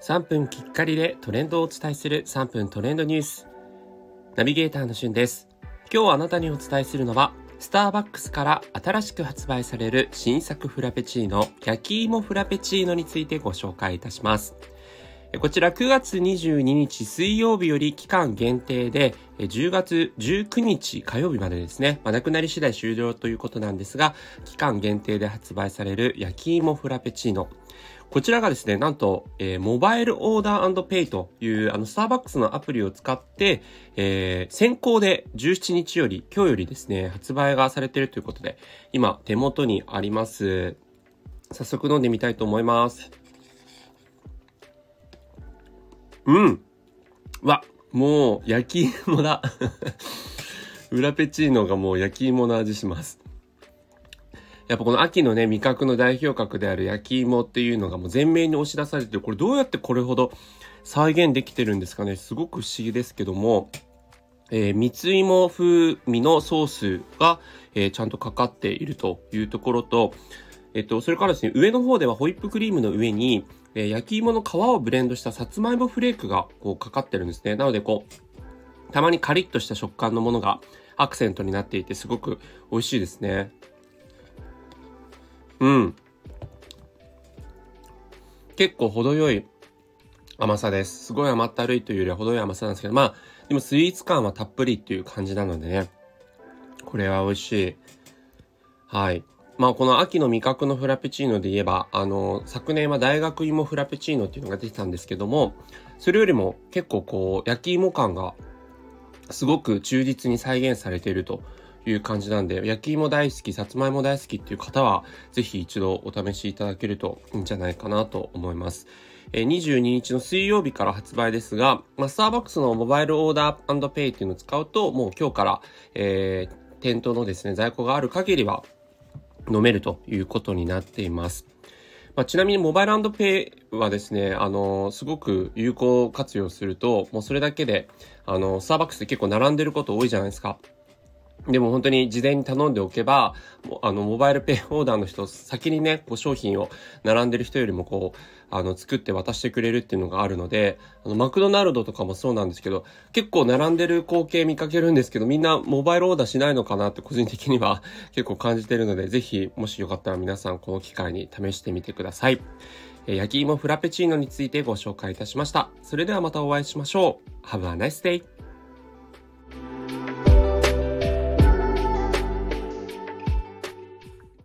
3分きっかりでトレンドをお伝えする3分トレンドニュース。ナビゲーターのしゅんです。今日あなたにお伝えするのは、スターバックスから新しく発売される新作フラペチーノ、焼き芋フラペチーノについてご紹介いたします。こちら9月22日水曜日より期間限定で、10月19日火曜日までですね、まあ、なくなり次第終了ということなんですが、期間限定で発売される焼き芋フラペチーノ。こちらがですね、なんと、えー、モバイルオーダーペイという、あの、スターバックスのアプリを使って、えー、先行で17日より、今日よりですね、発売がされているということで、今、手元にあります。早速飲んでみたいと思います。うん。わ、もう焼き芋だ。フラペチーノがもう焼き芋の味します。やっぱこの秋のね、味覚の代表格である焼き芋っていうのがもう前面に押し出されてる。これどうやってこれほど再現できてるんですかね？すごく不思議ですけども、えー、蜜芋風味のソースが、えー、ちゃんとかかっているというところと、えっと、それからですね、上の方ではホイップクリームの上に、えー、焼き芋の皮をブレンドしたさつまいもフレークがこうかかってるんですね。なのでこう、たまにカリッとした食感のものがアクセントになっていてすごく美味しいですね。うん。結構程よい甘さです。すごい甘ったるいというよりは程よい甘さなんですけど、まあ、でもスイーツ感はたっぷりっていう感じなのでね。これは美味しい。はい。まあこの秋の味覚のフラペチーノで言えば、あの、昨年は大学芋フラペチーノっていうのが出てたんですけども、それよりも結構こう、焼き芋感がすごく忠実に再現されているという感じなんで、焼き芋大好き、さつまいも大好きっていう方は、ぜひ一度お試しいただけるといいんじゃないかなと思います。え22日の水曜日から発売ですが、ま、スターバックスのモバイルオーダーペイっていうのを使うと、もう今日から、えー、店頭のですね、在庫がある限りは、飲めるということになっています。まあ、ちなみにモバイルペイはですね、あの、すごく有効活用すると、もうそれだけで、あの、スターバックスで結構並んでること多いじゃないですか。でも本当に事前に頼んでおけば、あの、モバイルペイオーダーの人、先にね、こう商品を並んでる人よりもこう、あの、作って渡してくれるっていうのがあるので、あの、マクドナルドとかもそうなんですけど、結構並んでる光景見かけるんですけど、みんなモバイルオーダーしないのかなって個人的には 結構感じてるので、ぜひ、もしよかったら皆さんこの機会に試してみてください。え焼き芋フラペチーノについてご紹介いたしました。それではまたお会いしましょう。Have a nice day!